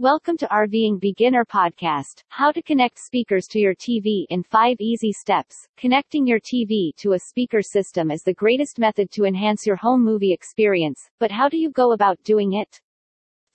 Welcome to RVing Beginner Podcast. How to connect speakers to your TV in 5 easy steps. Connecting your TV to a speaker system is the greatest method to enhance your home movie experience, but how do you go about doing it?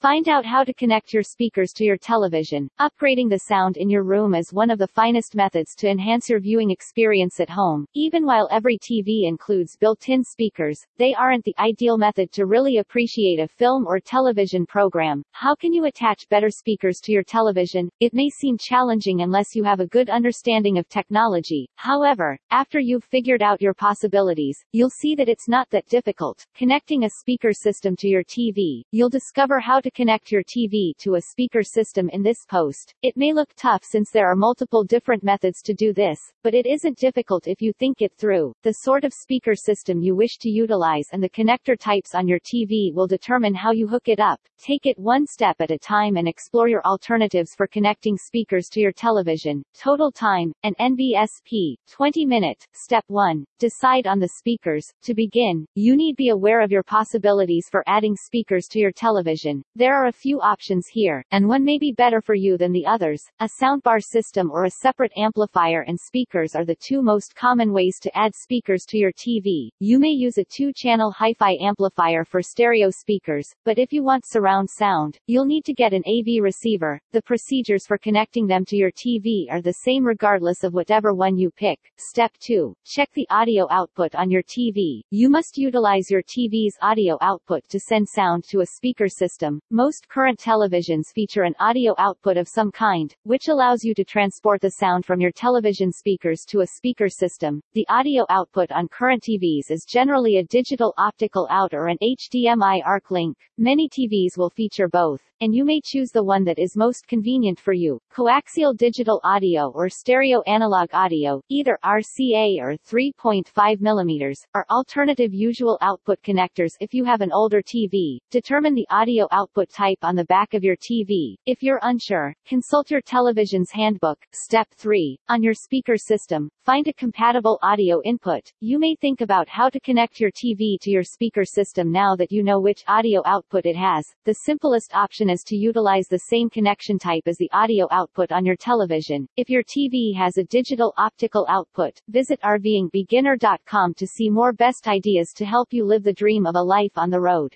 Find out how to connect your speakers to your television. Upgrading the sound in your room is one of the finest methods to enhance your viewing experience at home. Even while every TV includes built-in speakers, they aren't the ideal method to really appreciate a film or television program. How can you attach better speakers to your television? It may seem challenging unless you have a good understanding of technology. However, after you've figured out your possibilities, you'll see that it's not that difficult. Connecting a speaker system to your TV, you'll discover how to connect your TV to a speaker system in this post. It may look tough since there are multiple different methods to do this, but it isn't difficult if you think it through. The sort of speaker system you wish to utilize and the connector types on your TV will determine how you hook it up. Take it one step at a time and explore your alternatives for connecting speakers to your television. Total time, an NBSP, 20 minute. Step 1. Decide on the speakers. To begin, you need to be aware of your possibilities for adding speakers to your television. There are a few options here, and one may be better for you than the others. A soundbar system or a separate amplifier and speakers are the two most common ways to add speakers to your TV. You may use a two-channel hi-fi amplifier for stereo speakers, but if you want surround sound, you'll need to get an AV receiver. The procedures for connecting them to your TV are the same regardless of whatever one you pick. Step 2. Check the audio output on your TV. You must utilize your TV's audio output to send sound to a speaker system, most current televisions feature an audio output of some kind, which allows you to transport the sound from your television speakers to a speaker system. The audio output on current TVs is generally a digital optical out or an HDMI ARC link. Many TVs will feature both, and you may choose the one that is most convenient for you. Coaxial digital audio or stereo analog audio, either RCA or 3.5 mm, are alternative usual output connectors if you have an older TV. Determine the audio output output type on the back of your TV. If you're unsure, consult your television's handbook. Step 3. On your speaker system, find a compatible audio input. You may think about how to connect your TV to your speaker system now that you know which audio output it has. The simplest option is to utilize the same connection type as the audio output on your television. If your TV has a digital optical output, visit RVingBeginner.com to see more best ideas to help you live the dream of a life on the road.